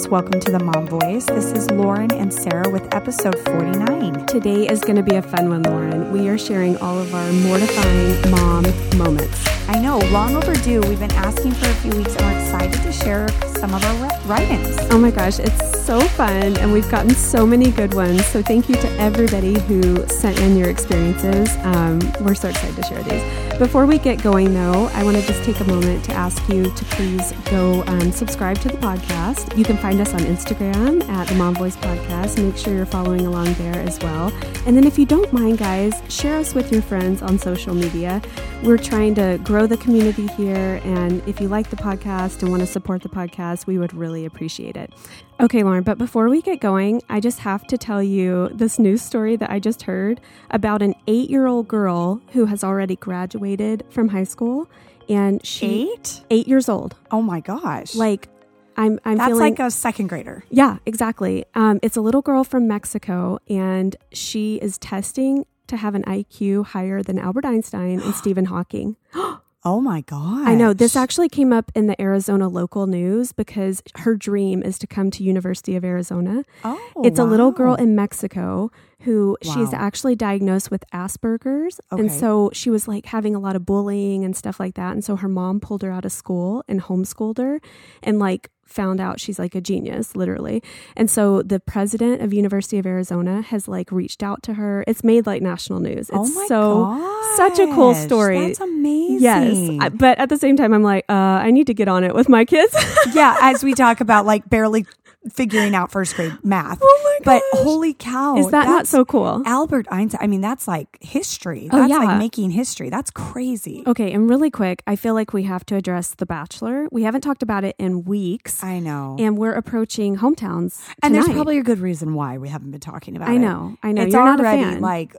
guys. Welcome to the Mom Voice. This is Lauren and Sarah with episode 49. Today is going to be a fun one, Lauren. We are sharing all of our mortifying mom moments. I know, long overdue. We've been asking for a few weeks and we're excited to share some of our write ins. Oh my gosh, it's so fun and we've gotten so many good ones. So thank you to everybody who sent in your experiences. Um, we're so excited to share these. Before we get going, though, I want to just take a moment to ask you to please go um, subscribe to the podcast. You can find us on Instagram at the Mom Voice Podcast. Make sure you're following along there as well. And then, if you don't mind, guys, share us with your friends on social media. We're trying to grow the community here. And if you like the podcast and want to support the podcast, we would really appreciate it. Okay, Lauren, but before we get going, I just have to tell you this news story that I just heard about an eight year old girl who has already graduated from high school. And she, Eight? eight years old. Oh my gosh. Like, I'm, I'm That's feeling like a second grader. yeah, exactly. Um, it's a little girl from Mexico, and she is testing to have an IQ higher than Albert Einstein and Stephen Hawking. Oh my God. I know this actually came up in the Arizona local news because her dream is to come to University of Arizona. Oh, it's a little girl in Mexico who she's actually diagnosed with Asperger's. Okay. And so she was like having a lot of bullying and stuff like that. And so her mom pulled her out of school and homeschooled her and like found out she's like a genius, literally. And so the president of University of Arizona has like reached out to her. It's made like national news. It's oh my so gosh. such a cool story. That's amazing. Yes, I- but at the same time, I'm like, uh, I need to get on it with my kids. yeah, as we talk about like barely figuring out first grade math. Oh my But holy cow. Is that not so cool? Albert Einstein. I mean, that's like history. Oh, That's yeah. like making history. That's crazy. Okay, and really quick, I feel like we have to address The Bachelor. We haven't talked about it in weeks, I know. and we're approaching hometowns. And there's probably a good reason why we haven't been talking about it. I it. know, I know. It's You're already like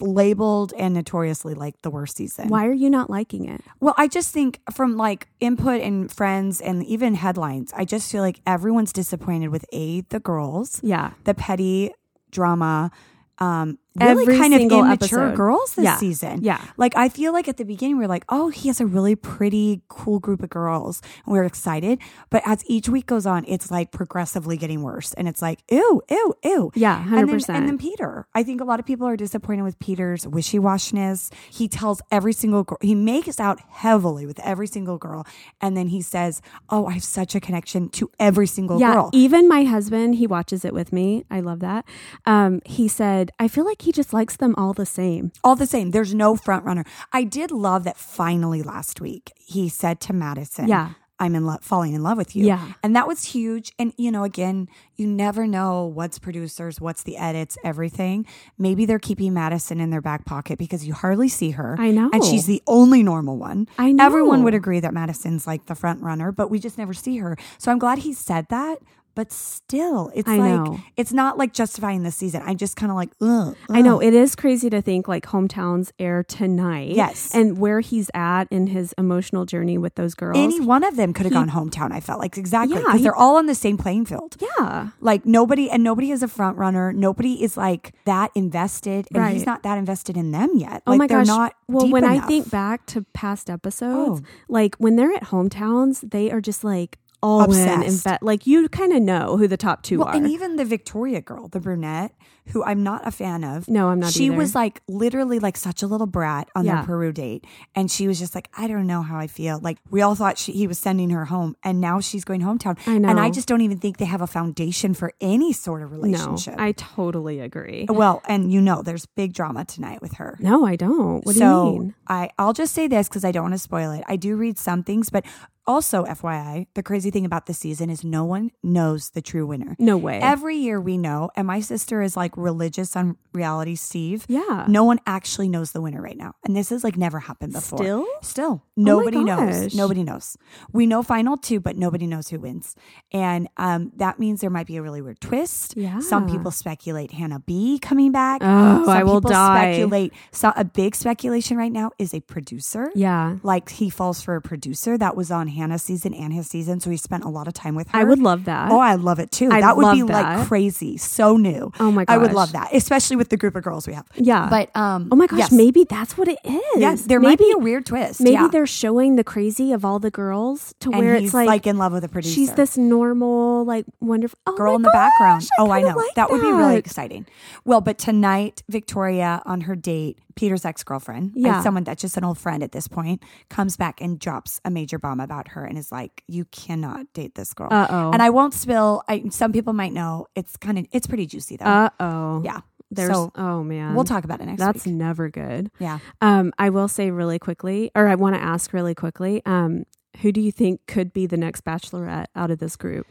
labeled and notoriously like the worst season. Why are you not liking it? Well, I just think from like input and friends and even headlines, I just feel like everyone's disappointed with A, the girls, Yeah, the petty drama, um, really Every kind of immature episode. girls this Yeah. season. yeah. Like I feel like at the beginning we are like, oh, he has a really pretty, cool group of girls, and we are excited. But as each week goes on, it's like progressively getting worse, and it's like, ew, ew, ew. Yeah, And hundred then, and then Peter. I think a lot of people are disappointed with Peter's wishy washiness. He tells every single girl, he makes out heavily with every single girl. And then he says, Oh, I have such a connection to every single Yeah, girl. even my husband, he watches it with me. I love that. Um, he said, I feel like he just likes them all the same. All the same, there's no front runner. I did love that finally last week he said to Madison, Yeah. I'm in love, falling in love with you. Yeah. And that was huge. And, you know, again, you never know what's producers, what's the edits, everything. Maybe they're keeping Madison in their back pocket because you hardly see her. I know. And she's the only normal one. I know. Everyone would agree that Madison's like the front runner, but we just never see her. So I'm glad he said that. But still, it's I like, know. it's not like justifying the season. I'm just kind of like, ugh. I know it is crazy to think like hometowns air tonight. Yes. and where he's at in his emotional journey with those girls. Any one of them could have gone hometown. I felt like exactly because he- they're all on the same playing field. yeah, Like nobody and nobody is a front runner. Nobody is like that invested, and he's not that invested in them yet. Oh like my gosh. not. well, when I think back to past episodes, Oh. like when they're at hometowns, they are just like all in and Obsessed. bet. Like you kind of know who the top two well, are. and even the Victoria girl, the brunette, who I'm not a fan of. no, I'm not. she either. was like literally like such a little brat on Yeah. their Peru date, and she was just like, I don't know how I feel. Like we all thought she, he was sending her home, and now she's going hometown. I know. and I just don't even think they have a foundation for any sort of no. relationship. I totally agree. well, and you know, there's big drama tonight with her. No, I don't. What so do you mean? I I'll just say this because I don't want to spoil it. I do read some things, but also FYI, the crazy thing about this season is no one knows the true winner. No way. Every year we know, and my sister is like religious on reality Steve. yeah. No one actually knows the winner right now. And this has like never happened before. Still? Still. Nobody knows. Nobody knows. We know final two, but nobody knows who wins. And um, that means there might be a really weird twist. Yeah. Some people speculate Hannah B coming back. Oh, Some I will people die. speculate. So a big speculation right now is a producer. Yeah. Like he falls for a producer that was on Hannah's season and his season, so he spent a lot of time with her. I would love that. Oh, I love it too. I that would be love like crazy, so new. Oh my I would love that, especially with the group of girls we have. yeah. But um, oh my gosh, yes. maybe that's what it is. yes, there maybe, might be a weird twist. Maybe yeah. they're showing the crazy of all the girls to and where it's like, in love with a producer. she's this normal, like wonderful oh girl in the gosh, background. oh, I know. like that would be really exciting. Well, but tonight, Victoria on her date, Peter's ex girlfriend, Yeah. someone that's just an old friend at this point, comes back and drops a major bomb about her and is like, "You cannot date this girl." Uh-oh. And I won't spill. I, some people might know. It's kind of it's pretty juicy though. Uh oh. Yeah. There's so oh man. we'll talk about it next That's week. never good. Yeah. Um, I will say really quickly, or I want to ask really quickly, um, who do you think could be the next bachelorette out of this group?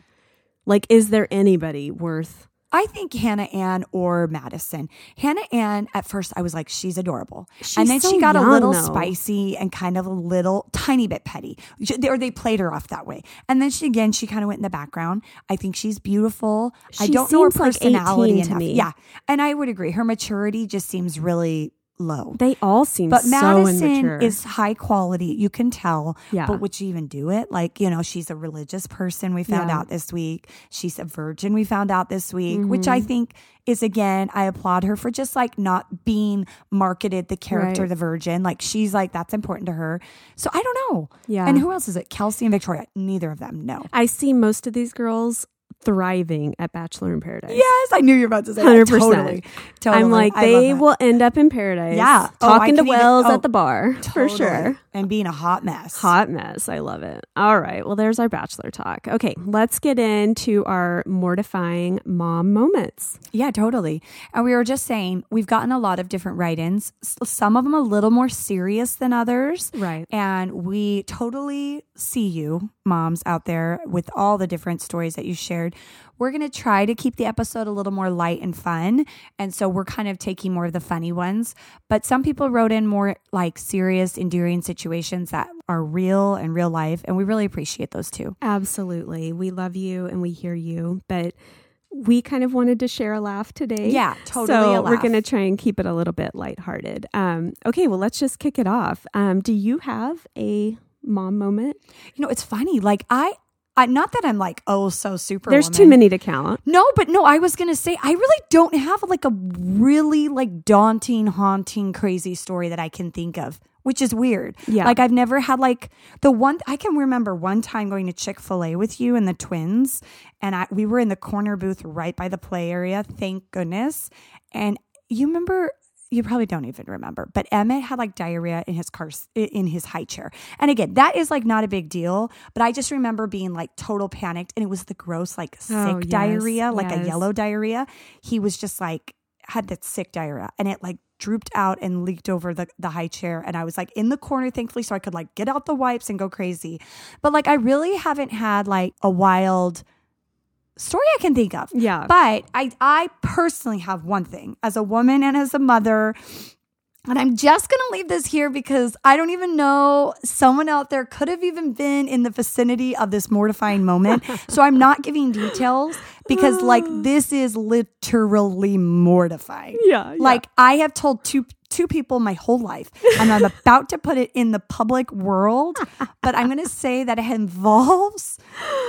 Like, is there anybody worth? I think Hannah Ann or Madison. Hannah Ann, at first, I was like, she's adorable. She's and then so she got young, a little though. spicy and kind of a little tiny bit petty. She- Or they played her off that way. And then she, again, she kind of went in the background. I think she's beautiful. I don't know her like personality 18 to enough. me. Yeah. And I would agree. Her maturity just seems really low. They all seem But so Madison immature. is high quality. You can tell. Yeah. But would she even do it? Like, you know, she's a religious person, we found Yeah. out this week. She's a virgin, we found out this week, which I Mm-hmm. think is, again, I applaud her for just like not being marketed the character, Right. the virgin. Like, she's like, that's important to her. So I don't know. Yeah. And who else is it? Kelsey and Victoria. Neither of them. No. I see most of these girls thriving at Bachelor in Paradise. Yes, I knew you were about to say 100%. that. Totally. Totally. I'm like, they will end up in paradise. Yeah. Oh, Talking to can even- Wells oh, at the bar for sure. And being a hot mess. Hot mess. I love it. All right. Well, there's our bachelor talk. Okay. Let's get into our mortifying mom moments. Yeah, totally. And we were just saying, we've gotten a lot of different write ins, some of them a little more serious than others. Right. And we totally see you, moms out there, with all the different stories that you shared. We're going to try to keep the episode a little more light and fun. And so we're kind of taking more of the funny ones. But some people wrote in more like serious, endearing situations that are real and real life. And we really appreciate those too. Absolutely. We love you and we hear you, but we kind of wanted to share a laugh today. Yeah, totally So we're going to try and keep it a little bit lighthearted. Um, okay. Well, let's just kick it off. Um, do you have a mom moment? You know, it's funny. Like, I, I not that I'm like, oh, so super. There's too many to count. No, but no, I was gonna say I really don't have like a really like daunting, haunting, crazy story that I can think of, which is weird. Yeah. Like I've never had like the one I can remember one time going to Chick-fil-A with you and the twins, and I we were in the corner booth right by the play area, thank goodness. And you remember you probably don't even remember, but Emmett had like diarrhea in his car, in his high chair. And again, that is like not a big deal, but I just remember being like total panicked and it was the gross, like oh, sick Oh, yes, diarrhea, like a yellow diarrhea. He was just like, had that sick diarrhea and it like drooped out and leaked over the, the high chair. And I was like in the corner, thankfully, so I could like get out the wipes and go crazy. But like, I really haven't had like a wild story I can think of. Yeah. But I I personally have one thing as a woman and as a mother. And I'm just going to leave this here because I don't even know someone out there could have even been in the vicinity of this mortifying moment. so I'm not giving details because like this is literally mortifying. Yeah, yeah. Like I have told two two people my whole life and I'm about to put it in the public world, but I'm going to say that it involves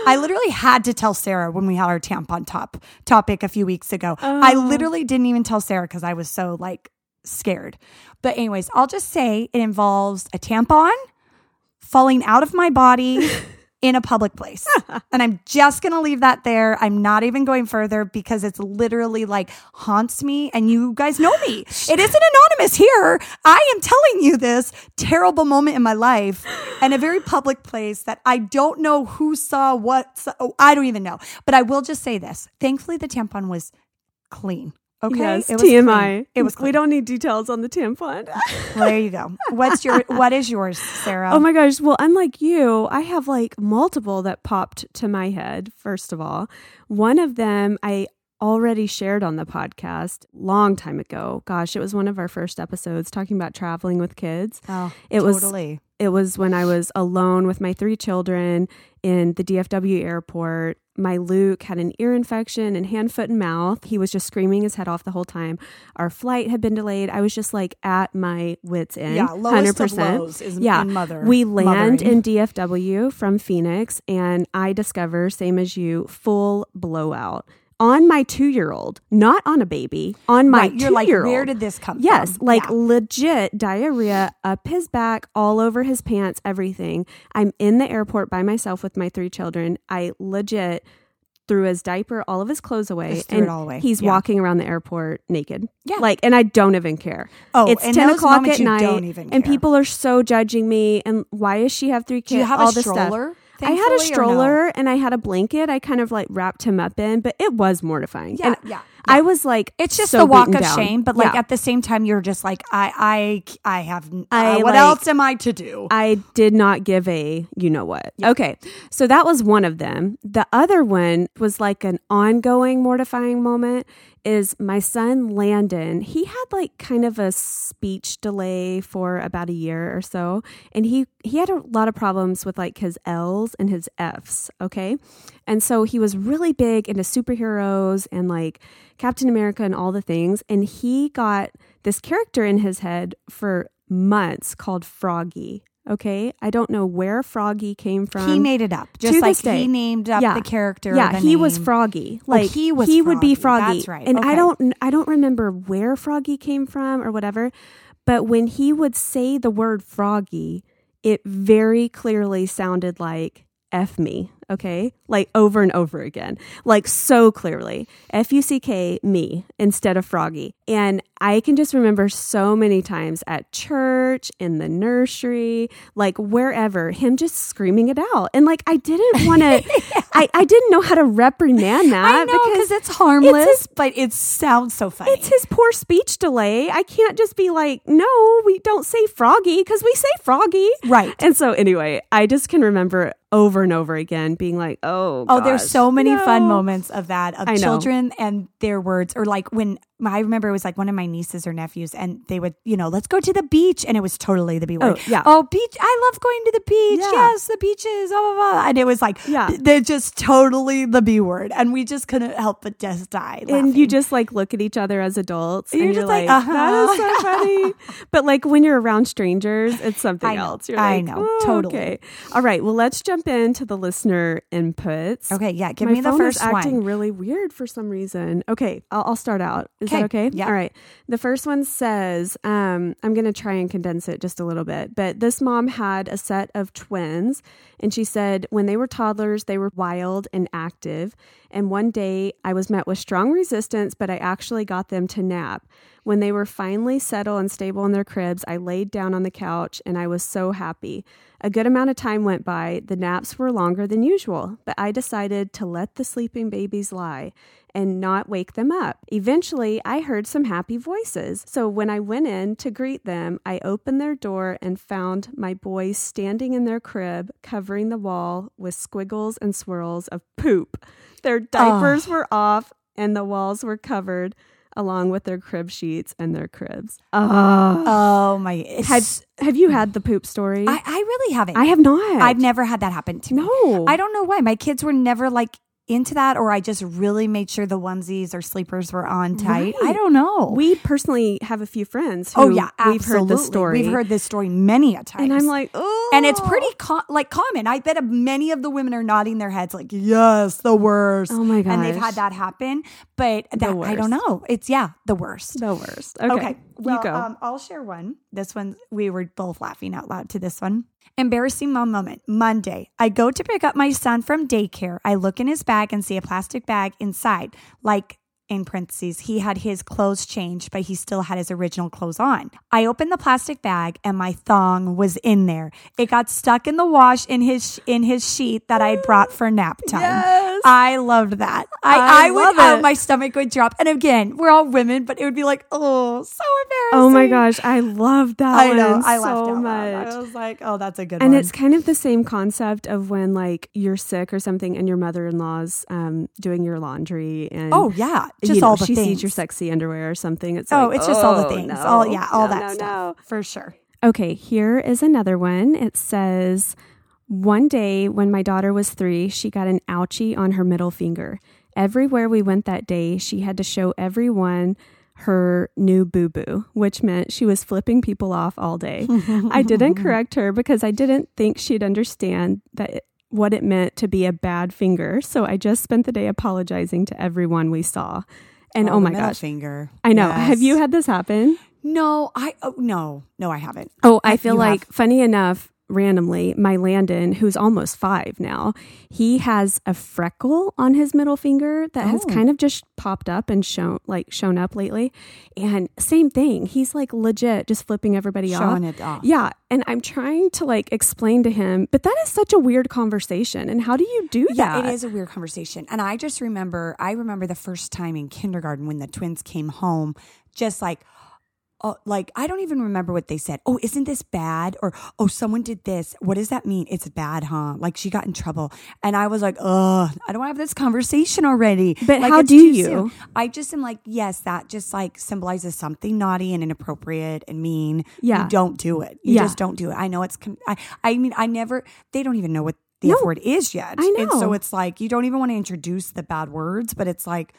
I literally had to tell Sarah when we had our tampon top topic a few weeks ago. I oh. literally didn't even tell Sarah cuz I was so like scared. But anyways, I'll just say it involves a tampon falling out of my body in a public place. and I'm just going to leave that there. I'm not even going further because it's literally like haunts me and you guys know me. It isn't anonymous here. I am telling you this terrible moment in my life and a very public place that I don't know who saw what saw, oh, I don't even know. But I will just say this. Thankfully the tampon was clean. Okay. Yes, it was TMI. clean. It was clean. We don't need details on the tampon. Well, there you go. What's your what is yours, Sarah? Oh my gosh. Well, unlike you, I have like multiple that popped to my head, first of all. One of them I already shared on the podcast long time ago. Gosh, it was one of our first episodes talking about traveling with kids. Oh, It was it was when I was alone with my three children in the DFW airport my Luke had an ear infection and hand, foot, and mouth. He was just screaming his head off the whole time. Our flight had been delayed. I was just like at my wits' end. Yeah, lowest of lows is yeah. mother- we land mothering. in DFW from Phoenix, and I discover, same as you, full blowout on my two year old, not on a baby, on my Right, two like, year old. where did this come from? Yes, from? like Yeah. legit diarrhea up his back, all over his pants, everything. I'm in the airport by myself with my three children. I legit threw his diaper, all of his clothes away, and all away. he's Yeah. walking around the airport naked. Yeah. like, and I don't even care. Oh, it's ten o'clock at night, don't even and people are so judging me. And why does she have three kids? Do you have all a this stuff. Stroller? I had a thankfully, or no? stroller and I had a blanket. I kind of like wrapped him up in, but it was mortifying. Yeah, and yeah, I was like, It's just so the walk of down. shame, but like Yeah. at the same time, you're just like, I, I, I have. Uh, I, what like- else am I to do? I did not give a you know what. Okay. So that was one of them. The other one was like an ongoing mortifying moment is my son Landon. He had like kind of a speech delay for about a year or so and he he had a lot of problems with like his L's and his F's, okay? And so he was really big into superheroes and like Captain America and all the things and he got this character in his head for months called Froggy. Okay, I don't know where Froggy came from. he made it up, just to like he named up Yeah. the character. Yeah, the he was name. Froggy. Oh, Like he was he would be Froggy. Froggy. That's right. And I don't I don't remember where Froggy came from or whatever, but when he would say the word Froggy, it very clearly sounded like F me, okay? Like over and over again. Like so clearly. F U C K me instead of Froggy. And I can just remember so many times at church, in the nursery, like wherever, him just screaming it out. And like I didn't want to I, I didn't know how to reprimand that I know because it's harmless, but it sounds so funny. it's his poor speech delay. I can't just be like, no, we don't say froggy because we say froggy. Right. And so, anyway, I just can remember over and over again being like, oh, Oh, there's so many fun moments of that of children and their words, or like when I remember it was like one of my nieces or nephews, and they would, you know, let's go to the beach, and it was totally the B word. Oh, yeah. Oh, beach! I love going to the beach. Yeah. Yes, the beaches. Blah blah blah. And it was like, Yeah. they're just totally the B word, and we just couldn't help but just die. And you just like look at each other as adults You're and you're just like, like, that is uh-huh. that is so funny. but like when you're around strangers, it's something I else. You're I like, know. "Oh, Totally." Okay. All right. Well, let's jump into the listener inputs. okay. Yeah, give My me the first is acting one. really weird for some reason. Okay, I'll, I'll start out. Is that Okay, yeah. All right. The first one says, um, I'm going to try and condense it just a little bit, but this mom had a set of twins, and she said when they were toddlers, they were wild and active. And one day I was met with strong resistance, but I actually got them to nap. When they were finally settled and stable in their cribs, I laid down on the couch and I was so happy. A good amount of time went by. The naps were longer than usual, but I decided to let the sleeping babies lie and not wake them up. Eventually, I heard some happy voices. So when I went in to greet them, I opened their door and found my boys standing in their crib, covering the wall with squiggles and swirls of poop. Their diapers were off and the walls were covered along with their crib sheets and their cribs. Oh. Oh my! Have, have you had the poop story? I, I really haven't. I have not. I've never had that happen to me. No. I don't know why. My kids were never like into that, or I just really made sure the onesies or sleepers were on tight. Right. I don't know. We personally have a few friends who oh yeah, we've heard the story. We've heard this story many a time, and I'm like, oh. and it's pretty co- like common. I bet many of the women are nodding their heads like, yes, the worst. Oh my god! And they've had that happen, but that I don't know. It's yeah, the worst. the worst. Okay, Okay. Well, you go. Um, I'll share one. This one, we were both laughing out loud to this one. Embarrassing mom moment. Monday. I go to pick up my son from daycare. I look in his bag and see a plastic bag inside, like in parentheses, he had his clothes changed, but he still had his original clothes on. I opened the plastic bag and my thong was in there. It got stuck in the wash in his in his sheet that I brought for nap time. Yes. I loved that. I, I I, would love uh, my stomach would drop. And again, we're all women, but it would be like, oh, so embarrassing. oh my gosh, I love that I know. I so laughed out much. loud. I was like, oh, that's a good one. and one. it's kind of the same concept of when like you're sick or something and your mother-in-law's um, doing your laundry and oh yeah, you just know, all the she things. sees your sexy underwear or something. It's oh, like, it's just all the oh, things. no. All yeah, all No, that no, stuff no. for sure. Okay, here is another one. It says, One day when my daughter was three, she got an ouchie on her middle finger. Everywhere we went that day, she had to show everyone her new boo boo, which meant she was flipping people off all day. I didn't correct her because I didn't think she'd understand that what it meant to be a bad finger. So I just spent the day apologizing to everyone we saw. And Oh, oh, my gosh, finger. I know. Yes. Have you had this happen? No, I oh, no, no, I haven't. Oh, I feel You have. like funny enough, randomly, my Landon, who's almost five now, he has a freckle on his middle finger that has Oh. kind of just popped up and shown like shown up lately. And same thing. He's like legit just flipping everybody off. Showing it off. Yeah. And I'm trying to like explain to him, but that is such a weird conversation. And how do you do Yeah, that? it is a weird conversation. And I just remember, I remember the first time in kindergarten when the twins came home, just like, oh, like I don't even remember what they said. Oh, isn't this bad? Or oh, someone did this. What does that mean? It's bad, huh? Like she got in trouble, and I was like, ugh, I don't want to have this conversation already. But Like, how do you? soon. I just am like, yes, that just like symbolizes something naughty and inappropriate and mean. Yeah. you don't do it. You Yeah. just don't do it. I know it's. Con- I, I mean, I never. They don't even know what the No. F word is yet. I And so it's like you don't even want to introduce the bad words, but it's like,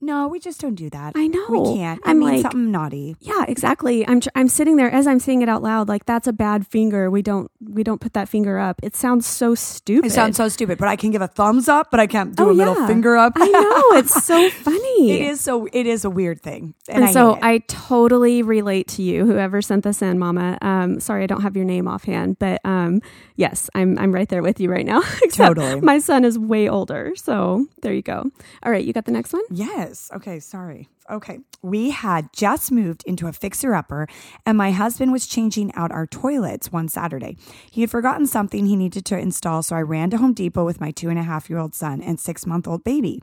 no, we just don't do that. I know. We can't. I mean like- something naughty. Yeah, exactly. I'm tr- I'm sitting there as I'm saying it out loud like that's a bad finger. We don't we don't put that finger up. It sounds so stupid. It sounds so stupid, but I can give a thumbs up, but I can't do Oh, a middle yeah. finger up. I know it's so funny. it is so. It is a weird thing, And, and, I so. I totally relate to you, whoever sent this in, Mama. Um, sorry, I don't have your name offhand, but um, yes, I'm I'm right there with you right now. Totally. my son is way older, so there you go. All right, you got the next one. Yes. Okay. Sorry. Okay. We had just moved into a fixer upper, and my husband was changing out our toilets one Saturday. He had forgotten something he needed to install, so I ran to Home Depot with my two and a half year old son and six month old baby.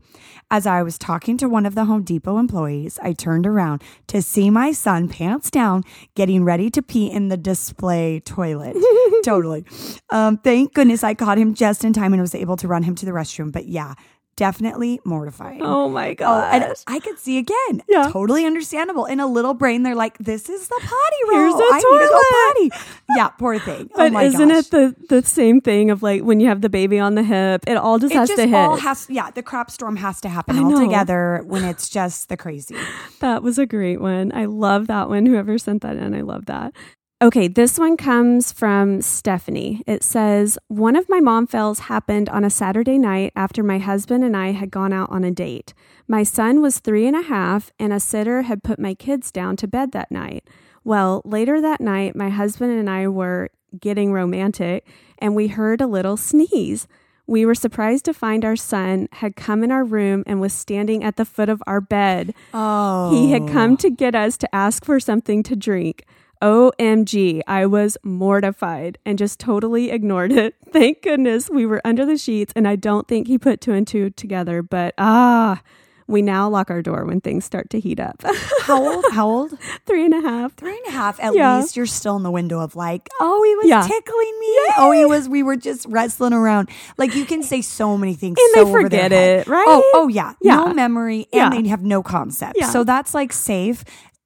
As I was talking to one of the Home Depot employees, I turned around to see my son pants down, getting ready to pee in the display toilet. totally. Um, thank goodness I caught him just in time and was able to run him to the restroom. But yeah, definitely mortifying. Oh my Oh, god! and I could see again. Yeah. Totally understandable. In a little brain, they're like, this is the potty roll. Here's the I need to toilet." go potty. Yeah, poor thing. Oh but oh my isn't gosh. it the the same thing of like when you have the baby on the hip? It all just it has just to hit. has yeah, the crap storm has to happen all together when it's just the crazy. That was a great one. I love that one. Whoever sent that in, I love that. Okay, this one comes from Stephanie. It says, One of my mom fells happened on a Saturday night after my husband and I had gone out on a date. My son was three and a half, and a sitter had put my kids down to bed that night. Well, later that night, my husband and I were getting romantic, and we heard a little sneeze. We were surprised to find our son had come in our room and was standing at the foot of our bed. Oh. He had come oh. to get us to ask for something to drink. OMG, I was mortified and just totally ignored it. Thank goodness we were under the sheets and I don't think he put two and two together, but ah, we now lock our door when things start to heat up. How old? How old? Three and a half. Three and a half. At Yeah. least you're still in the window of like, oh, he was Yeah. tickling me. Oh, he was. We were just wrestling around. Like you can say so many things, And so they forget head. it, right? Oh, oh yeah, Yeah. no memory, and Yeah. they have no concept. So that's like safe.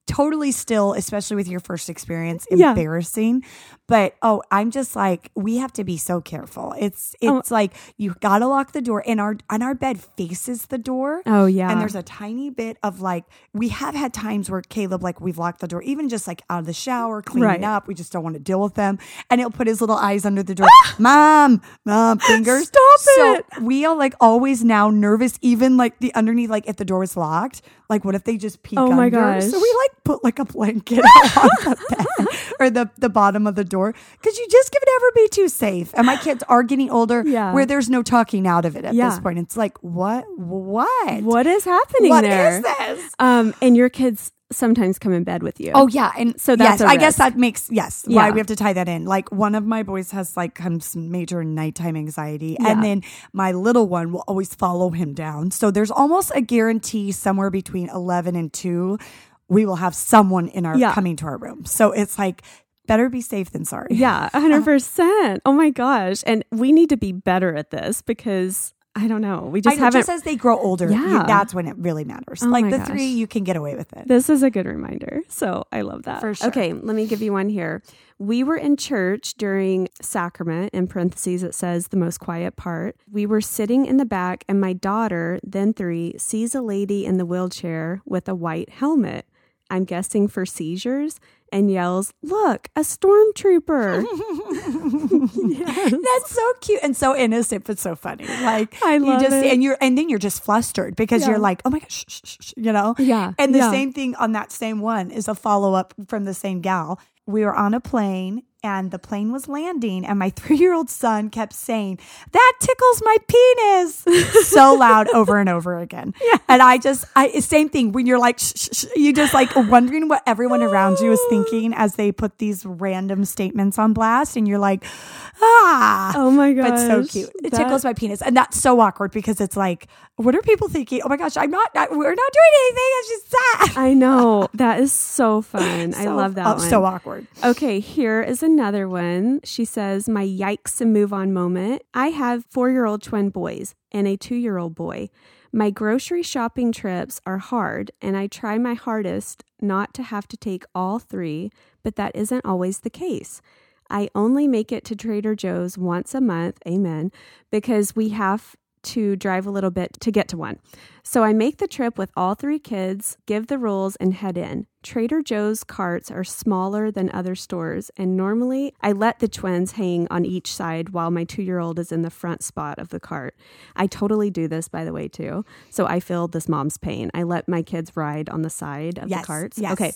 Totally still, especially with your first experience, Yeah. embarrassing. But oh, I'm just like we have to be so careful. It's Oh. it's like you gotta lock the door, and our and our bed faces the door. Oh, yeah. And there's a tiny bit of like, we have had times where Caleb, like, we've locked the door, even just like out of the shower, cleaning Right. up. We just don't want to deal with them. And he'll put his little eyes under the door. Mom, mom, fingers. Stop so it. we are like always now nervous, even like the underneath, like if the door is locked, like what if they just peek Oh my under? gosh. So we like put like a blanket on the bed or the, the bottom of the door because you just could never be too safe. And my kids are getting older Yeah. where there's no talking out of it at Yeah. this point. It's like, what? What? What is happening What there? is this? Um, and your kids sometimes come in bed with you. Oh yeah, and So that's yes, I guess that makes yes why Yeah. we have to tie that in. Like one of my boys has like some major nighttime anxiety, Yeah. and then my little one will always follow him down. So there's almost a guarantee somewhere between eleven and two, we will have someone in our Yeah. coming to our room. So it's like better be safe than sorry. Yeah, 100%. Uh-huh. Oh my gosh. And we need to be better at this because I don't know. We just know, haven't. just as they grow older, you- Yeah. that's when it really matters. Oh like the gosh. three, you can get away with it. This is a good reminder. So I love that. For sure. Okay, let me give you one here. We were in church during sacrament, in parentheses, it says the most quiet part. We were sitting in the back, and my daughter, then three, sees a lady in the wheelchair with a white helmet. I'm guessing for seizures, and yells, Look, a stormtrooper. That's so cute and so innocent, but so funny. Like I you just it. and you're and then you're just flustered because Yeah. you're like, oh my gosh, shh, shh, shh, you know. Yeah, And the yeah. same thing on that same one is a follow up from the same gal. We were on a plane and the plane was landing, and my three year old son kept saying, "That tickles my penis," so loud over and over again. yeah. And I just, I same thing when you're like, shh, shh, shh, you just like wondering what everyone around you is thinking as they put these random statements on blast, and you're like, ah. Oh my god But so cute. It That- tickles my penis. And that's so awkward because it's like, what are people thinking? Oh my gosh, I'm not, I- we're not doing anything. It's just that. I know. That is so fun. I love that oh, one. So awkward. Okay, here is another one. She says, My yikes and move on moment. I have four year old twin boys and a two year old boy. My grocery shopping trips are hard, and I try my hardest not to have to take all three, but that isn't always the case. I only make it to Trader Joe's once a month, amen, because we have to drive a little bit to get to one. So I make the trip with all three kids, give the rules, and head in. Trader Joe's carts are smaller than other stores, and normally I let the twins hang on each side while my two year old is in the front spot of the cart. I totally do this, by the way, too. So I feel this mom's pain. I let my kids ride on the side of Yes, the carts. yes. Okay.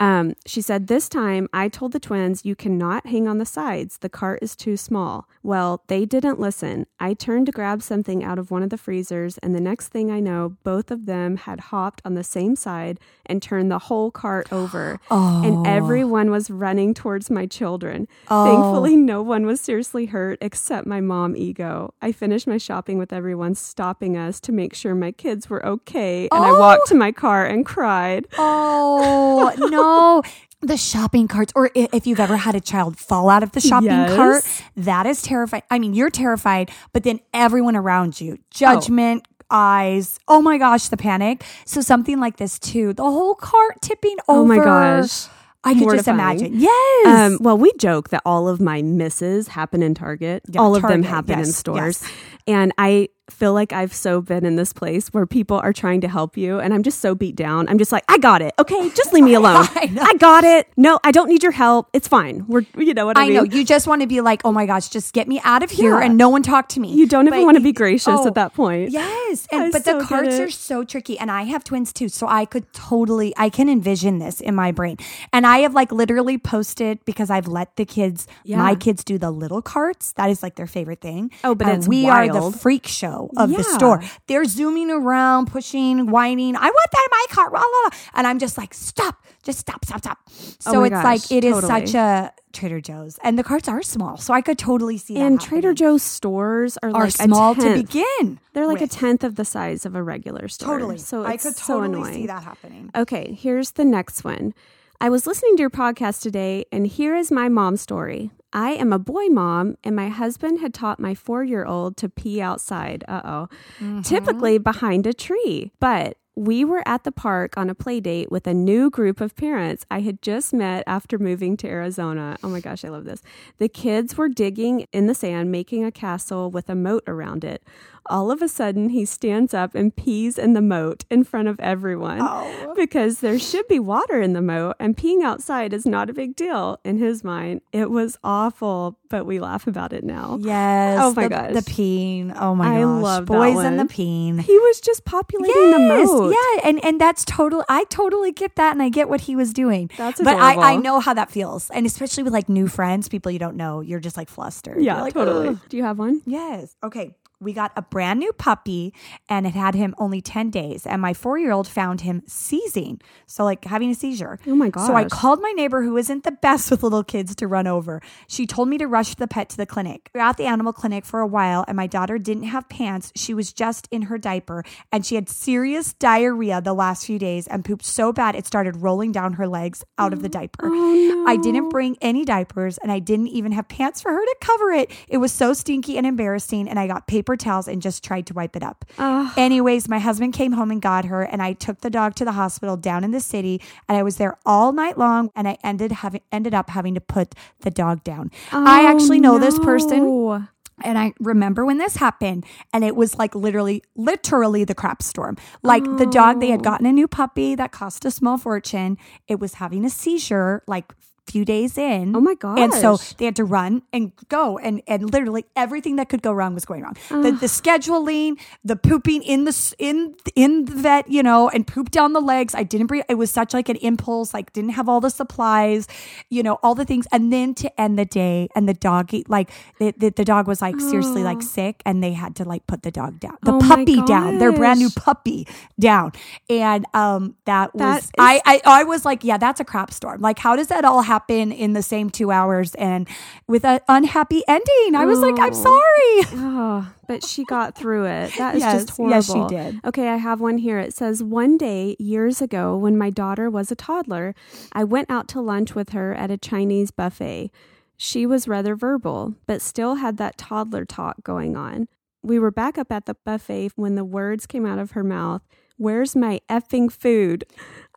Um, she said, This time I told the twins, you cannot hang on the sides. The cart is too small. Well, they didn't listen. I turned to grab something out of one of the freezers, and the next thing I know, both of them had hopped on the same side and turned the whole cart over. And oh. everyone was running towards my children. Oh. Thankfully, no one was seriously hurt except my mom ego. I finished my shopping with everyone stopping us to make sure my kids were okay. And I oh. walked to my car and cried. Oh, no. The shopping carts, or if you've ever had a child fall out of the shopping Yes. cart, that is terrifying. I mean, you're terrified, but then everyone around you, judgment, eyes. Oh my gosh, the panic. So something like this too. The whole cart tipping over. Oh my gosh. I could just imagine. Yes. Um, well, we joke that all of my misses happen in Target. Yeah, all of them Target, happen in stores. yes. And I feel like I've so been in this place where people are trying to help you and I'm just so beat down. I'm just like, I got it. Okay, just leave me alone. I. I got it. No, I don't need your help. It's fine. We're you know what I, I mean? know. You just want to be like, oh my gosh, just get me out of here Yeah. and no one talk to me. You don't even want to be gracious oh, at that point. Yes. I but so the get carts are so tricky. And I have twins too. So I could totally I can envision this in my brain. And I have like literally posted because I've let the kids Yeah. my kids do the little carts. That is like their favorite thing. Oh, but And it's we are the freak show of the store. They're zooming around, pushing, whining. I want that in my cart. Blah, blah, blah. And I'm just like, stop. Just stop, stop, stop. Oh so Oh it's gosh, like it is totally. such a Trader Joe's. And the carts are small. So I could totally see that. And Trader. Joe's stores are, are like small to begin. They're like with. a tenth of the size of a regular store. Totally. So I it's could so totally annoying. see that happening. Okay, here's the next one. I was listening to your podcast today, and here is my mom story. I am a boy mom, and my husband had taught my four year old to pee outside. Uh oh. Typically behind a tree. But we were at the park on a play date with a new group of parents I had just met after moving to Arizona. Oh my gosh, I love this. The kids were digging in the sand, making a castle with a moat around it. All of a sudden, he stands up and pees in the moat in front of everyone oh. because there should be water in the moat, and peeing outside is not a big deal in his mind. It was awful, but we laugh about it now. Yes. Oh my the, gosh. The peen. Oh my I gosh. love that Boys and the peen. He was just populating the moat. Yeah, and and that's total. I totally get that, and I get what he was doing. That's but I, I know how that feels, and especially with like new friends, people you don't know, you're just like flustered. Yeah, like, totally. "Ugh." Do you have one? Yes. Okay. We got a brand new puppy and it had him only 10 days. And my four year old found him seizing. So, like having a seizure. Oh my God. So, I called my neighbor who isn't the best with little kids to run over. She told me to rush the pet to the clinic. We were at the animal clinic for a while and my daughter didn't have pants. She was just in her diaper and she had serious diarrhea the last few days and pooped so bad it started rolling down her legs out of the diaper. Oh, oh I didn't bring any diapers and I didn't even have pants for her to cover it. It was so stinky and embarrassing. And I got paper paper towels and just tried to wipe it up. Oh. Anyways, my husband came home and got her, and I took the dog to the hospital down in the city, and I was there all night long, and I ended having ended up having to put the dog down. I oh, actually know this person. Oh, And I remember when this happened, and it was like literally, literally the crap storm. Like the dog, they Oh. had gotten a new puppy that cost a small fortune. It was having a seizure like few days in. Oh my god! And so they had to run and go, and and literally everything that could go wrong was going wrong. The, the scheduling, the pooping in the in in the vet, you know, and poop down the legs. I didn't bring. It was such like an impulse. Like didn't have all the supplies, you know, all the things. And then to end the day, and the dog like the, the, the dog was like seriously like sick, and they had to like put the dog down, the Oh puppy down, their brand new puppy down, and um that was That is- I, I I was like, yeah, that's a crap storm. Like, how does that all happen in the same two hours and with an unhappy ending? I was like, I'm Oh. sorry. Oh, but she got through it. That is Yes, just horrible. yes, she did. Okay, I have one here. It says one day years ago when my daughter was a toddler, I went out to lunch with her at a Chinese buffet. She was rather verbal, but still had that toddler talk going on. We were back up at the buffet when the words came out of her mouth, "Where's my effing food?"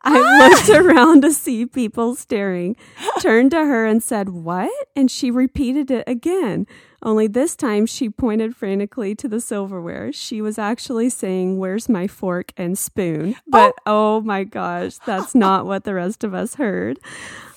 I looked around to see people staring, turned to her and said, What? And she repeated it again. Only this time she pointed frantically to the silverware. She was actually saying, Where's my fork and spoon? But oh, oh my gosh, that's not what the rest of us heard.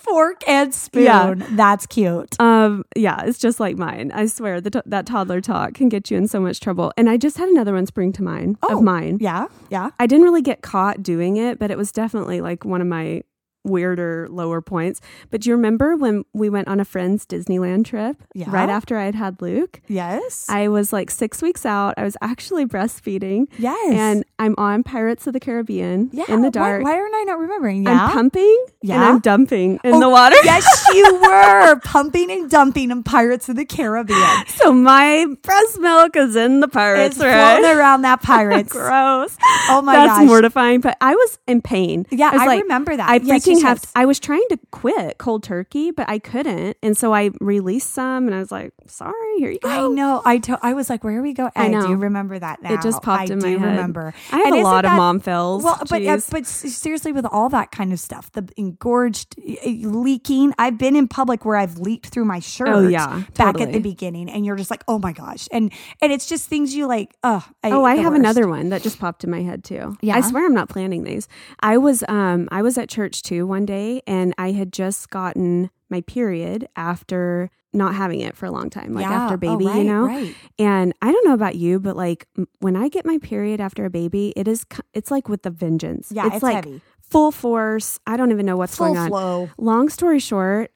Fork and spoon. Yeah. That's cute. Um, yeah, it's just like mine. I swear the t- that toddler talk can get you in so much trouble. And I just had another one spring to mind of mine. Yeah. Yeah. I didn't really get caught doing it, but it was definitely like one of my weirder lower points. But do you remember when we went on a friend's Disneyland trip Yeah. right after I'd had Luke? Yes. I was like six weeks out. I was actually breastfeeding. yes. And I'm on Pirates of the Caribbean yeah. in the dark. Why, aren't I not remembering? Yeah. I'm pumping and Yeah? I'm dumping in Oh, the water. yes, you were pumping and dumping in Pirates of the Caribbean. So my breast milk is in the pirates, It's right? around that Pirates. Gross. Oh my God. That's gosh. mortifying. But I was in pain. Yeah, was I like, remember that. I freaking yes, have. yes. I was trying to quit cold turkey, but I couldn't, and so I released some, and I was like, "Sorry, here you go." I know. I to- I was like, where are we going? I know. do remember that now. It just popped I in my do head. remember. I have And a lot of mom fails. Well, but uh, but seriously, with all that kind of stuff, the engorged uh, leaking. I've been in public where I've leaked through my shirt. Oh, yeah, back at the beginning, and you're just like, oh my gosh, and and it's just things you like. Oh, I, Oh, I have worst. another one that just popped in my head too. Yeah? I swear I'm not planning these. I was um I was at church too one day and I had just gotten my period after not having it for a long time, like Yeah. after Oh, baby, right, you know. right. And I don't know about you, but like when I get my period after a baby, it is it's like with the vengeance. Yeah, it's like heavy. full force. I don't even know what's Full going on. flow. Long story short,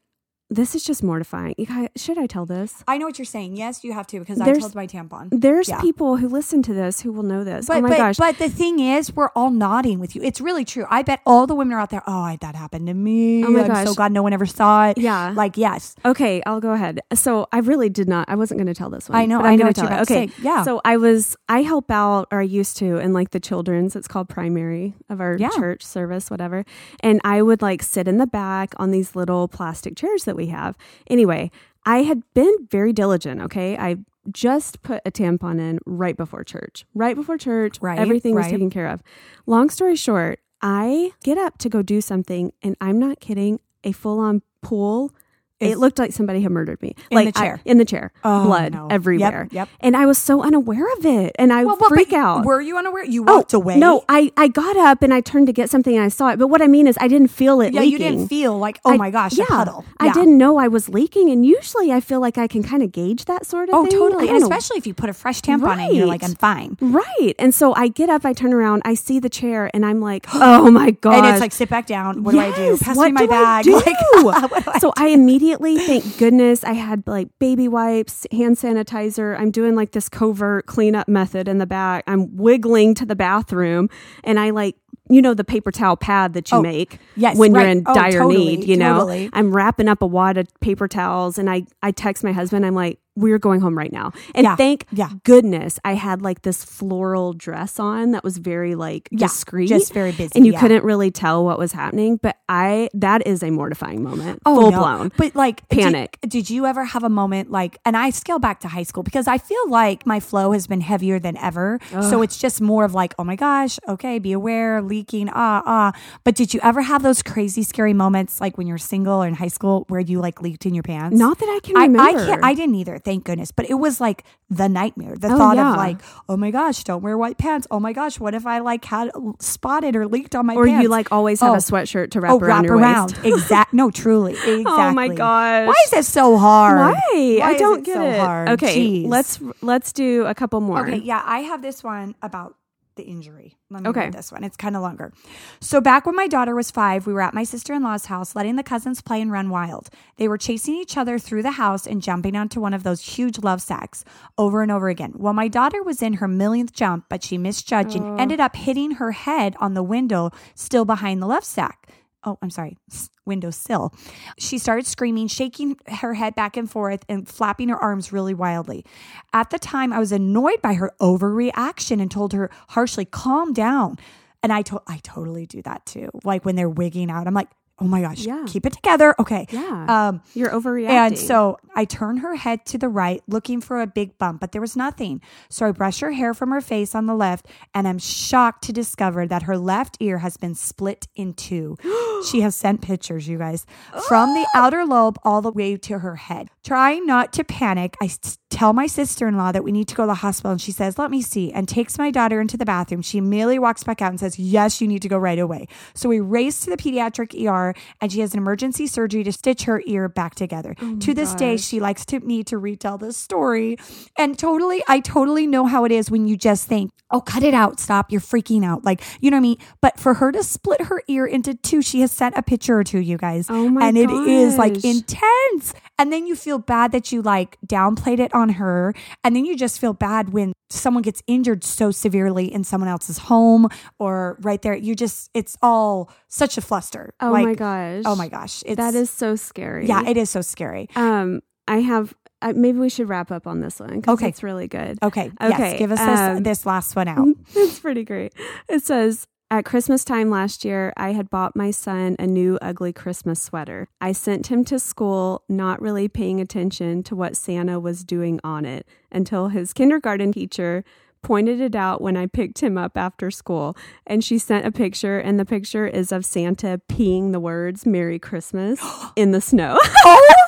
this is just mortifying. Guys, should I tell this? I know what you're saying. Yes, you have to because I There's- told my tampon. There's Yeah. people who listen to this who will know this. Oh but, oh my but, gosh. but the thing is, we're all nodding with you. It's really true. I bet all the women are out there. Oh, I, that happened to me. Oh my I'm so gosh. glad no one ever saw it. Yeah. Like, yes. Okay, I'll go ahead. So I really did not. I wasn't going to tell this one. I know- but I I'm know gonna what you're tell it. about to Okay, say. Yeah. So I was. I help out, or I used to, in like the children's. It's called primary of our Yeah. church service, whatever. And I would like sit in the back on these little plastic chairs that we have. Anyway, I had been very diligent. Okay, I just put a tampon in right before church. Right before church, Right, everything was taken care of. Long story short, I get up to go do something, and I'm not kidding. A full on pool. It looked like somebody had murdered me. In like the I- chair. in the chair. Oh, Blood no. everywhere. Yep, yep. And I was so unaware of it. And I Well, well, freak out. Were you unaware? You Oh, walked away. No, I, I got up and I turned to get something and I saw it. But what I mean is I didn't feel it Yeah, leaking. you didn't feel like, oh I- my gosh, yeah, a puddle. I didn't know I was leaking. And usually I feel like I can kind of gauge that sort of thing. Oh, thing. totally. And don't know. especially if you put a fresh tampon in, and you're like, Right. I'm fine. Right. And so I get up, I turn around, I see the chair, and I'm like, oh my God. And it's like, sit back down. What do I do? Pass what me my do I bag. do? Like, what do I so I immediately, thank goodness, I had like baby wipes, hand sanitizer. I'm doing like this covert cleanup method in the back. I'm wiggling to the bathroom, and I like. You know the paper towel pad that you Oh, make yes, when you're in Oh, dire totally, need, you know. totally. I'm wrapping up a wad of paper towels and I I text my husband I'm like we're going home right now. And Yeah. thank Yeah. goodness I had like this floral dress on that was very like Yeah, discreet. just very busy, And you couldn't really tell what was happening. But I, that is a mortifying moment. Oh, Full no. blown. But like did- Panic. Did, you ever have a moment like and I scale back to high school because I feel like my flow has been heavier than ever. So it's just more of like, oh my gosh, okay, be aware, leaking, ah, ah. But did you ever have those crazy scary moments like when you're single or in high school where you like leaked in your pants? Not that I can I, I can't I didn't either, thank goodness. But it was like the nightmare. The Oh, thought yeah. of like, oh my gosh, don't wear white pants. Oh my gosh, what if I like had spotted or leaked on my or pants? you like always have Oh. a sweatshirt to oh, wrap oh, around wrap your around. waist. Exact. No, truly. Exactly. Oh my gosh. Why is it so hard? Why? I don't it get so it. hard? Okay, Jeez. let's let's do a couple more. Okay, yeah, I have this one about the injury. Let me Okay. read this one. It's kind of longer. So back when my daughter was five, we were at my sister-in-law's house, letting the cousins play and run wild. They were chasing each other through the house and jumping onto one of those huge love sacks over and over again. Well, my daughter was in her millionth jump, but she misjudged and ended up hitting her head on the window still behind the love sack. Oh, I'm sorry, windowsill. She started screaming, shaking her head back and forth, and flapping her arms really wildly. At the time, I was annoyed by her overreaction and told her harshly, "Calm down." And I to- I totally do that too. Like when they're wigging out, I'm like, "Oh my gosh, Yeah. keep it together." Okay, Yeah. Um, You're overreacting. and so I turn her head to the right, looking for a big bump, but there was nothing. So I brush her hair from her face on the left, and I'm shocked to discover that her left ear has been split in two. she has sent pictures, you guys, from the outer lobe all the way to her head. Trying not to panic, I tell my sister in law that we need to go to the hospital, and she says, Let me see, and takes my daughter into the bathroom. She immediately walks back out and says, Yes, you need to go right away. So we race to the pediatric ER, and she has an emergency surgery to stitch her ear back together. to this day, she likes to me to retell this story. And totally, I totally know how it is when you just think, oh, cut it out, stop, you're freaking out. Like, you know what I mean? But for her to split her ear into two, she has sent a picture or two, you guys. Oh my And it is like intense. And then you feel bad that you like downplayed it on her. And then you just feel bad when someone gets injured so severely in someone else's home or right there. You just, it's all such a fluster. oh Like, my gosh. Oh my gosh. It's, that is so scary. yeah, it is so scary. Um, I have. Uh, maybe we should wrap up on this one because Okay. it's really good. Okay. Okay, Yes. Give us this, um, this last one out. it's pretty great. It says, at Christmas time last year, I had bought my son a new ugly Christmas sweater. I sent him to school, not really paying attention to what Santa was doing on it until his kindergarten teacher pointed it out when I picked him up after school. And she sent a picture, and the picture is of Santa peeing the words Merry Christmas in the snow. Oh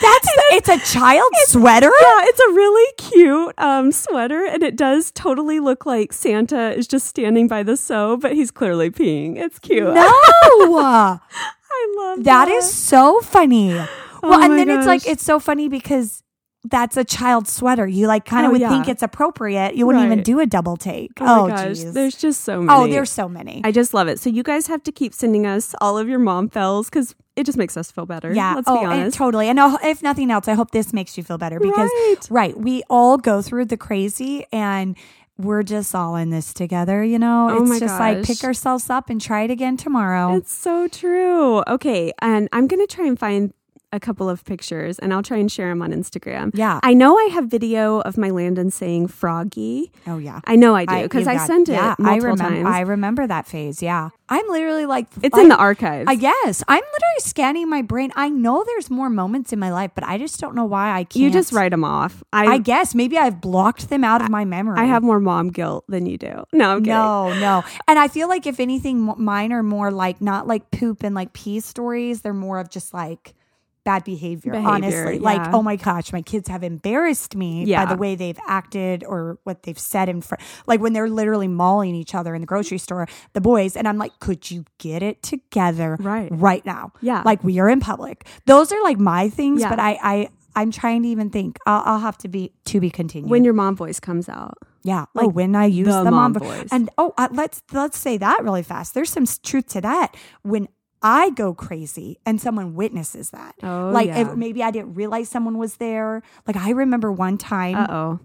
That's it's a child sweater. Yeah, it's a really cute um, sweater, and it does totally look like Santa is just standing by the sew, but he's clearly peeing. It's cute. No, I love that. that is so funny. Well, Oh and then it's like it's so funny because that's a child sweater. You like kind of Oh, would yeah. think it's appropriate. You wouldn't even do a double take. Oh, my Oh, gosh, geez. there's just so oh, many. oh, there's so many. I just love it. So you guys have to keep sending us all of your mom fells because it just makes us feel better. Yeah. let's oh, be and honest. totally. And if nothing else, I hope this makes you feel better because, Right. right, we all go through the crazy and we're just all in this together. You know, Oh it's just like pick ourselves up and try it again tomorrow. It's so true. Okay, and I'm gonna try and find a couple of pictures, and I'll try and share them on Instagram. Yeah. I know I have video of my Landon saying "froggy." oh yeah. I know I do because I, got- sent it yeah, I multiple remember, times. I remember that phase. Yeah. I'm literally like, it's I- in the archives. I guess I'm literally scanning my brain. I know there's more moments in my life, but I just don't know why I can't. you just write them off. I I guess maybe I've blocked them out of my memory. I have more mom guilt than you do. No, I'm kidding. No, no. And I feel like if anything, mine are more like not like poop and like pee stories. They're more of just like bad behavior, Behavior, honestly. Like, oh my gosh, my kids have embarrassed me Yeah. by the way they've acted or what they've said in front. Like when they're literally mauling each other in the grocery store, the boys. And I'm like, could you get it together Right. right now? Yeah. Like we are in public. Those are like my things, Yeah. but I, I, I'm trying to even think. I'll, I'll have to be to be continued. When your mom voice comes out. Yeah. oh, Like when I use the the, mom, mom voice. And oh, uh, let's let's say that really fast. There's some truth to that. When I go crazy and someone witnesses that, Oh, like yeah. if maybe I didn't realize someone was there. Like I remember one time Uh oh.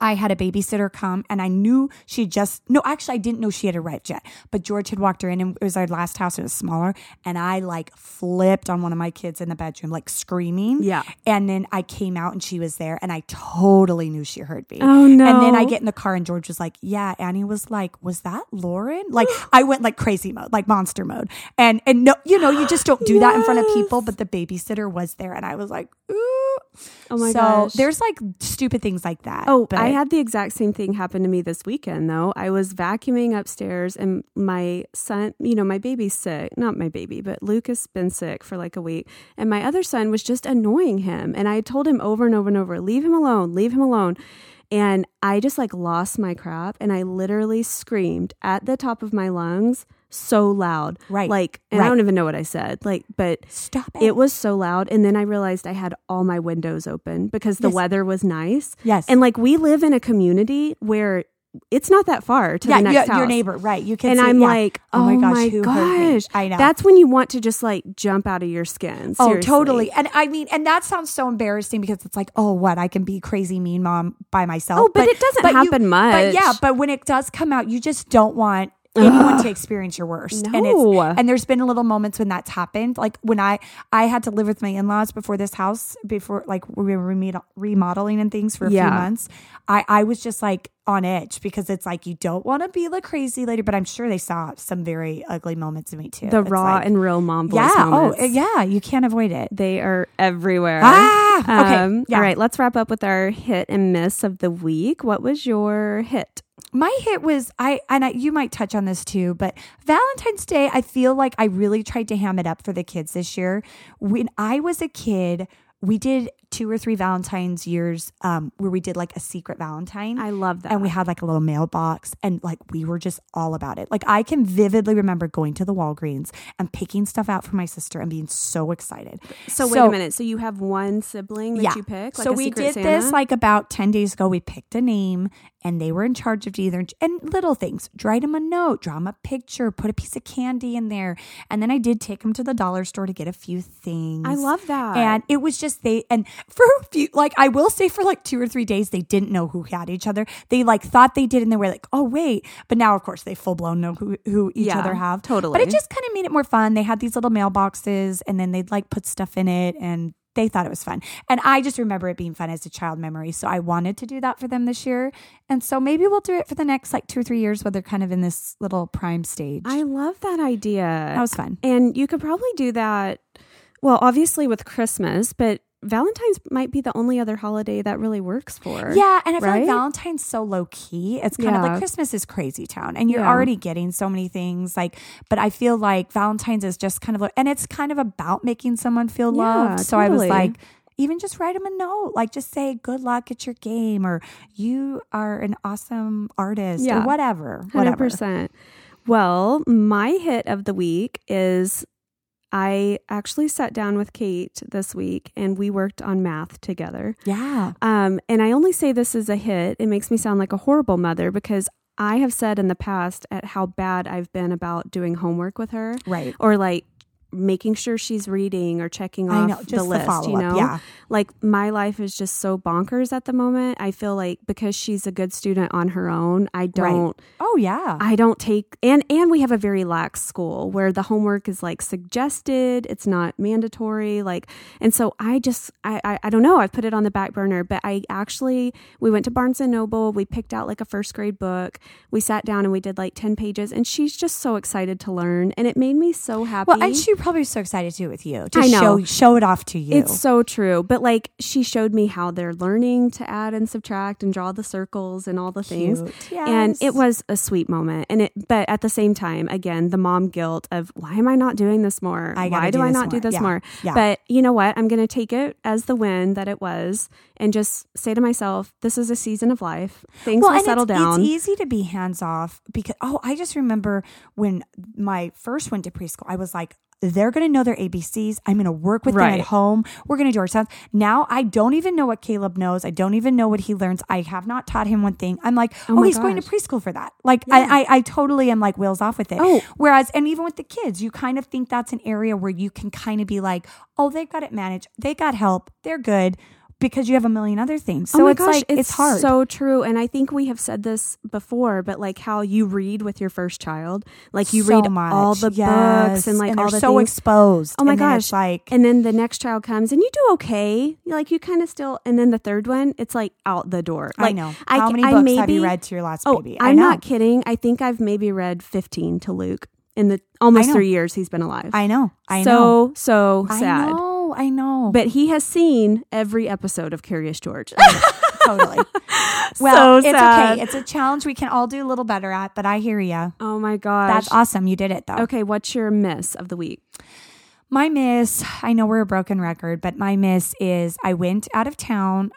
I had a babysitter come and I knew she just, no, actually, I didn't know she had arrived yet. But George had walked her in and it was our last house. It was smaller. And I like flipped on one of my kids in the bedroom, like screaming. Yeah. And then I came out and she was there and I totally knew she heard me. Oh, no. And then I get in the car and George was like, yeah. Annie was like, was that Lauren? Like I went like crazy mode, like monster mode. And, and no, you know, you just don't do that in front of people. But the babysitter was there and I was like, ooh. Oh my god. so gosh. there's like stupid things like that. Oh, I had the exact same thing happen to me this weekend though. I was vacuuming upstairs and my son, you know, my baby's sick. Not my baby, but Lucas been sick for like a week. And my other son was just annoying him. And I told him over and over and over, leave him alone, leave him alone. And I just like lost my crap and I literally screamed at the top of my lungs so loud. Right. Like, and I don't even know what I said. Like, but stop it. it was so loud. And then I realized I had all my windows open because the Yes. weather was nice. Yes. And like we live in a community where it's not that far to yeah, the next your, house. your neighbor, right? You can. And see, I'm yeah. like, oh, my oh gosh, who heard me? gosh. I know. That's when you want to just like jump out of your skin. Oh, totally. And I mean, and that sounds so embarrassing because it's like, oh, what? I can be crazy mean mom by myself. Oh, but it doesn't you- much. But yeah, but when it does come out, you just don't want anyone to experience your worst. And it's and there's been little moments when that's happened. Like when I I had to live with my in-laws before this house, before like we were remodeling and things for a Yeah. few months. I I was just like on edge because it's like you don't want to be the crazy lady, but I'm sure they saw some very ugly moments of me too. The It's raw like- and real mom voice yeah, moments. oh yeah, you can't avoid it. They are everywhere. Ah, okay, Um, yeah. All right, let's wrap up with our hit and miss of the week. What was your hit? My hit was I and I, you might touch on this too, but Valentine's Day, I feel like I really tried to ham it up for the kids this year. When I was a kid, we did two or three Valentine's years um, where we did like a secret Valentine. I love that. and we had like a little mailbox and like we were just all about it. Like I can vividly remember going to the Walgreens and picking stuff out for my sister and being so excited. so wait a minute. So you have one sibling that you pick? Like so we did Santa? this like about 10 days ago. We picked a name and they were in charge of either, and little things, write them a note, draw them a picture, put a piece of candy in there. And then I did take them to the dollar store to get a few things. I love that. And it was just they, and for a few, like I will say for like two or three days, they didn't know who had each other. They like thought they did and they were like, oh, wait. But now, of course, they full blown know who, who each Yeah, other have. totally. But it just kind of made it more fun. They had these little mailboxes and then they'd like put stuff in it and they thought it was fun. And I just remember it being fun as a child memory. So I wanted to do that for them this year. And so maybe we'll do it for the next like two or three years where they're kind of in this little prime stage. I love that idea. that was fun. And you could probably do that, well, obviously with Christmas, but Valentine's might be the only other holiday that really works for. Yeah, and I feel right? like Valentine's so low key. It's kind of like Christmas is crazy town, and you're Yeah. already getting so many things. Like, but I feel like Valentine's is just kind of, and it's kind of about making someone feel Yeah, loved. So I was like, even just write them a note, like just say good luck at your game, or you are an awesome artist, Yeah. or whatever, Hundred whatever. percent. Well, my hit of the week is I actually sat down with Kate this week and we worked on math together. Yeah, Um, and I only say this as a hit. It makes me sound like a horrible mother because I have said in the past at how bad I've been about doing homework with her, right. or like making sure she's reading or checking I off know, the just the list. follow you know, Yeah. like my life is just so bonkers at the moment. I feel like because she's a good student on her own, I don't. Oh yeah. I don't take and and we have a very lax school where the homework is like suggested, it's not mandatory, like and so I just I I, I don't know, I've put it on the back burner, but I actually we went to Barnes and Noble, we picked out like a first grade book, we sat down and we did like 10 pages and she's just so excited to learn and it made me so happy. well, and she probably so excited to do it with you to I know. show show it off to you. It's so true. But like she showed me how they're learning to add and subtract and draw the circles and all the things. Cute. And it was a sweet moment. And it but at the same time, again, the mom guilt of why am I not doing this more? I why do, do I not do this Yeah. more? Yeah. But you know what? I'm gonna take it as the win that it was and just say to myself, this is a season of life. Things will and settle it's, down. It's easy to be hands off because oh, I just remember when my first went to preschool, I was like, they're going to know their ABCs. I'm going to work with them at home. We're going to do our sounds. Now I don't even know what Caleb knows. I don't even know what he learns. I have not taught him one thing. I'm like, oh, oh my he's going to preschool for that. Like I, I, I totally am like wheels off with it. Oh. Whereas, and even with the kids, you kind of think that's an area where you can kind of be like, oh, they've got it managed. They got help. They're good. Because you have a million other things. oh So my it's gosh, like it's, hard. So true, and I think we have said this before, but like how you read with your first child, like you So read much. all the Yes. books and like all they're the so things. exposed. Oh my And gosh! like and then the next child comes, and you do okay. Like you kind of still, and then the third one, it's like out the door. I know. I How many I books have you read to your last Oh, baby? I I'm not kidding. I think I've maybe read 15 to Luke in the almost three years he's been alive. I know. I so know. so I sad. I know. But he has seen every episode of Curious George. totally. Well, So it's okay. It's a challenge we can all do a little better at, but I hear you. oh my gosh. That's awesome. You did it though. Okay, what's your miss of the week? My miss, I know we're a broken record, but my miss is I went out of town.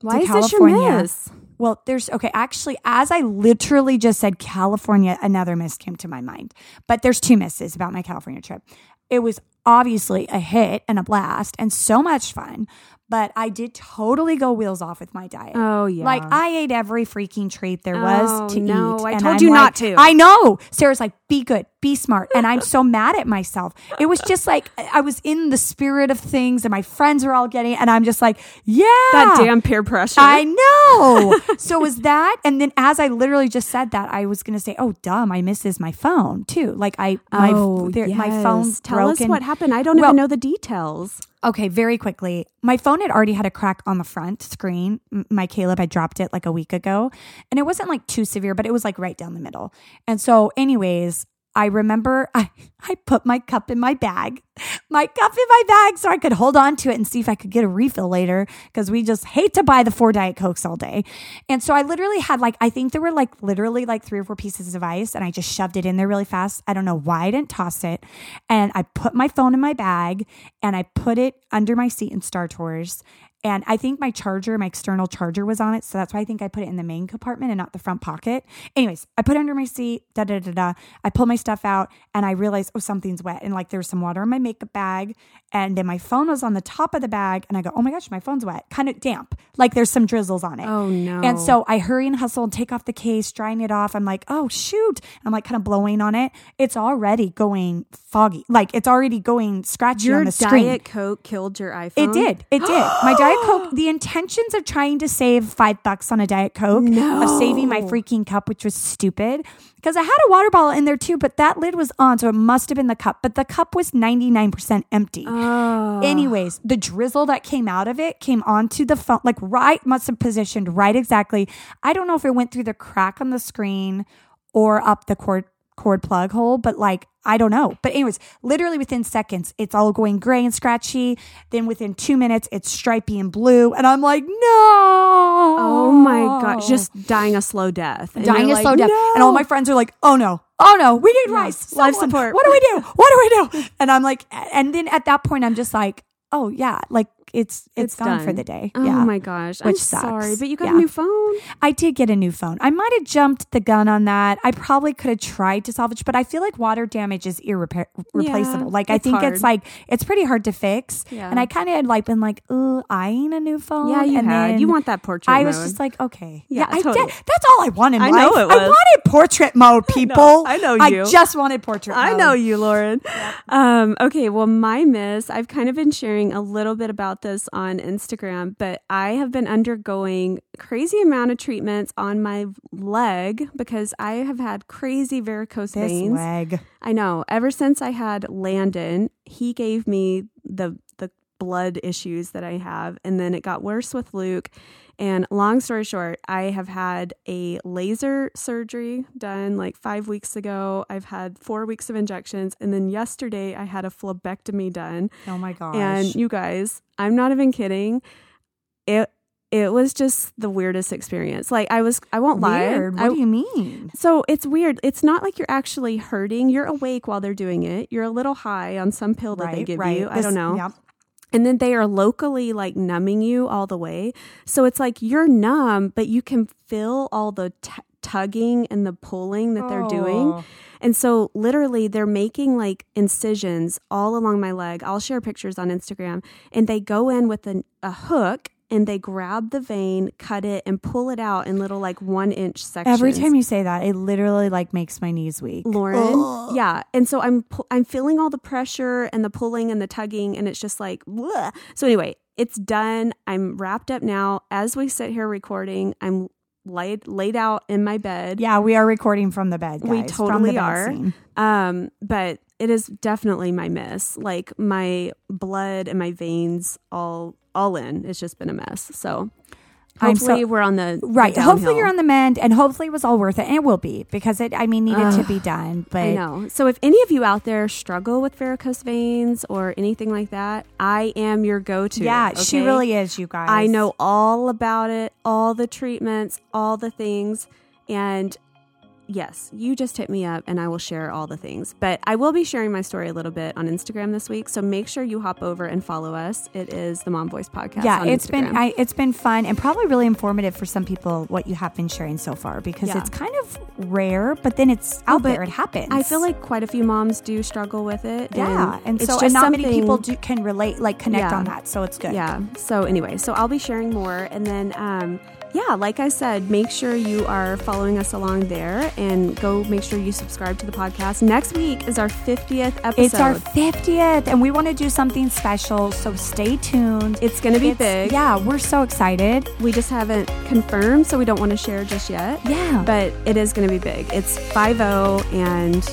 Why is California. this your miss? Well, there's okay, actually, as I literally just said California, another miss came to my mind. But there's two misses about my California trip. It was obviously a hit and a blast and so much fun, but I did totally go wheels off with my diet. Oh yeah. Like I ate every freaking treat there Oh, was to no. eat. I told I'm you not to. I know. Sarah's like, be good, be smart. And I'm so mad at myself. It was just like I was in the spirit of things and my friends were all getting it, and I'm just like, yeah. that damn peer pressure. I know. so was that, and then as I literally just said that, I was gonna say, "Oh, dumb! I misses my phone too. Like I, my, oh, there, yes. my phone Tell broken. us what happened. I don't Well- even know the details. Okay, very quickly. My phone had already had a crack on the front screen. My Caleb, I dropped it like a week ago, and it wasn't like too severe, but it was like right down the middle. And so, anyways, I remember I, I put my cup in my bag, my cup in my bag, so I could hold on to it and see if I could get a refill later because we just hate to buy the four Diet Cokes all day. And so I literally had like, I think there were like literally like three or four pieces of ice, and I just shoved it in there really fast. I don't know why I didn't toss it. And I put my phone in my bag and I put it under my seat in Star Tours. And I think my charger, my external charger was on it. So that's why I think I put it in the main compartment and not the front pocket. Anyways, I put it under my seat, da da da da. I pull my stuff out and I realized, oh, something's wet. And like there's some water in my makeup bag. And then my phone was on the top of the bag. And I go, oh my gosh, my phone's wet. Kind of damp. Like there's some drizzles on it. Oh no. And so I hurry and hustle and take off the case, drying it off. I'm like, oh, shoot. I'm like kind of blowing on it. It's already going foggy. Like it's already going scratchy your on the screen. diet coke killed your iPhone. It did. It did. My Diet Coke, the intentions of trying to save five bucks on a Diet Coke, no. of saving my freaking cup, which was stupid, because I had a water bottle in there too, but that lid was on, so it must have been the cup. But the cup was 99% empty. Oh. Anyways, the drizzle that came out of it came onto the phone, like right, must have positioned right exactly. I don't know if it went through the crack on the screen or up the cord cord plug hole, but like I don't know. But anyways, literally within seconds, it's all going gray and scratchy. Then within two minutes, it's stripy and blue, and I'm like, no. Oh my god, just dying a slow death. And dying a slow death. "No." And all my friends are like, oh no, oh no, we need rice. life support. What do we do? What do we do? And I'm like, and then at that point, I'm just like, oh yeah, like it's it's, It's gone for the day. Oh yeah. my gosh, I'm Which sorry, sucks. but you got Yeah. a new phone. I did get a new phone. I might have jumped the gun on that. I probably could have tried to salvage, but I feel like water damage is irrepa- replaceable. like I think hard. it's like it's pretty hard to fix. Yeah. And I kind of had like been like, ooh, eyeing a new phone. Yeah, you and had. You want that portrait I was mode. just like, okay, Yeah, yeah, I totally. did. That's all I wanted. in I life. know it I wanted portrait mode, people. I know I you. just wanted portrait. I mode. know you, Lauren. Um, okay, well, my miss, I've kind of been sharing a little bit about this on Instagram, but I have been undergoing crazy amount of treatments on my leg because I have had crazy varicose This veins. leg. I know. Ever since I had Landon, he gave me the the blood issues that I have, and then it got worse with Luke. And long story short, I have had a laser surgery done like five weeks ago. I've had four weeks of injections, and then yesterday I had a phlebectomy done. Oh my gosh. And you guys, I'm not even kidding. It it was just the weirdest experience. Like I was, I won't Weird. lie. What I- do you mean? so it's weird. It's not like you're actually hurting. You're awake while they're doing it. You're a little high on some pill that they give you. I don't know. Yep. And then they are locally like numbing you all the way. So it's like you're numb, but you can feel all the t- tugging and the pulling that they're doing. Oh. And so literally they're making like incisions all along my leg. I'll share pictures on Instagram and they go in with an, a hook and they grab the vein, cut it and pull it out in little like 1 inch sections. Every time you say that, it literally like makes my knees weak. Lauren. Yeah. And so I'm pu- I'm feeling all the pressure and the pulling and the tugging and it's just like bleh. so anyway, it's done. I'm wrapped up now. As we sit here recording, I'm laid laid out in my bed. Yeah, we are recording from the bed. Guys, we from the totally are. scene. Um, but it is definitely my miss. Like my blood and my veins all all in. It's just been a mess. So I'm so- hopefully we're on the Right. Hopefully you're on the mend, and hopefully it was all worth it, and it will be because it. I mean, needed to be done. But I know. So if any of you out there struggle with varicose veins or anything like that, I am your go-to. yeah, she really is. You guys. I know all about it, all the treatments, all the things. And yes, you just hit me up and I will share all the things. But I will be sharing my story a little bit on Instagram this week. So make sure you hop over and follow us. It is the Mom Voice Podcast. Yeah, it's been I, it's been fun and probably really informative for some people what you have been sharing so far because Yeah. it's kind of rare, but then it's out but there. It happens. I feel like quite a few moms do struggle with it. yeah, and, it's so just and not many people do, can relate, like connect Yeah. on that. So it's good. Yeah. So anyway, so I'll be sharing more, and then um, yeah, like I said, make sure you are following us along there, and go make sure you subscribe to the podcast. Next week is our fiftieth episode. It's our 50th, and we want to do something special. So stay tuned. It's gonna be It's- big. Yeah, we're so excited. We just haven't confirmed, so we don't want to share just yet. Yeah. But it is going to be big. It's 5 and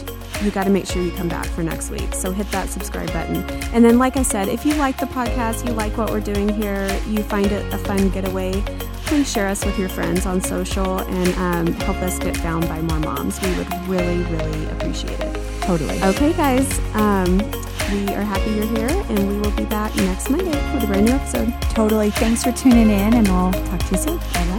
you got to make sure you come back for next week. So hit that subscribe button. And then, like I said, if you like the podcast, you like what we're doing here, you find it a fun getaway, please share us with your friends on social and um, help us get found by more moms. We would really, really appreciate it. Totally. Okay, guys. Um, we are happy you're here, and we will be back next Monday with a brand new episode. Totally. Thanks for tuning in, and we'll talk to you soon. Bye bye.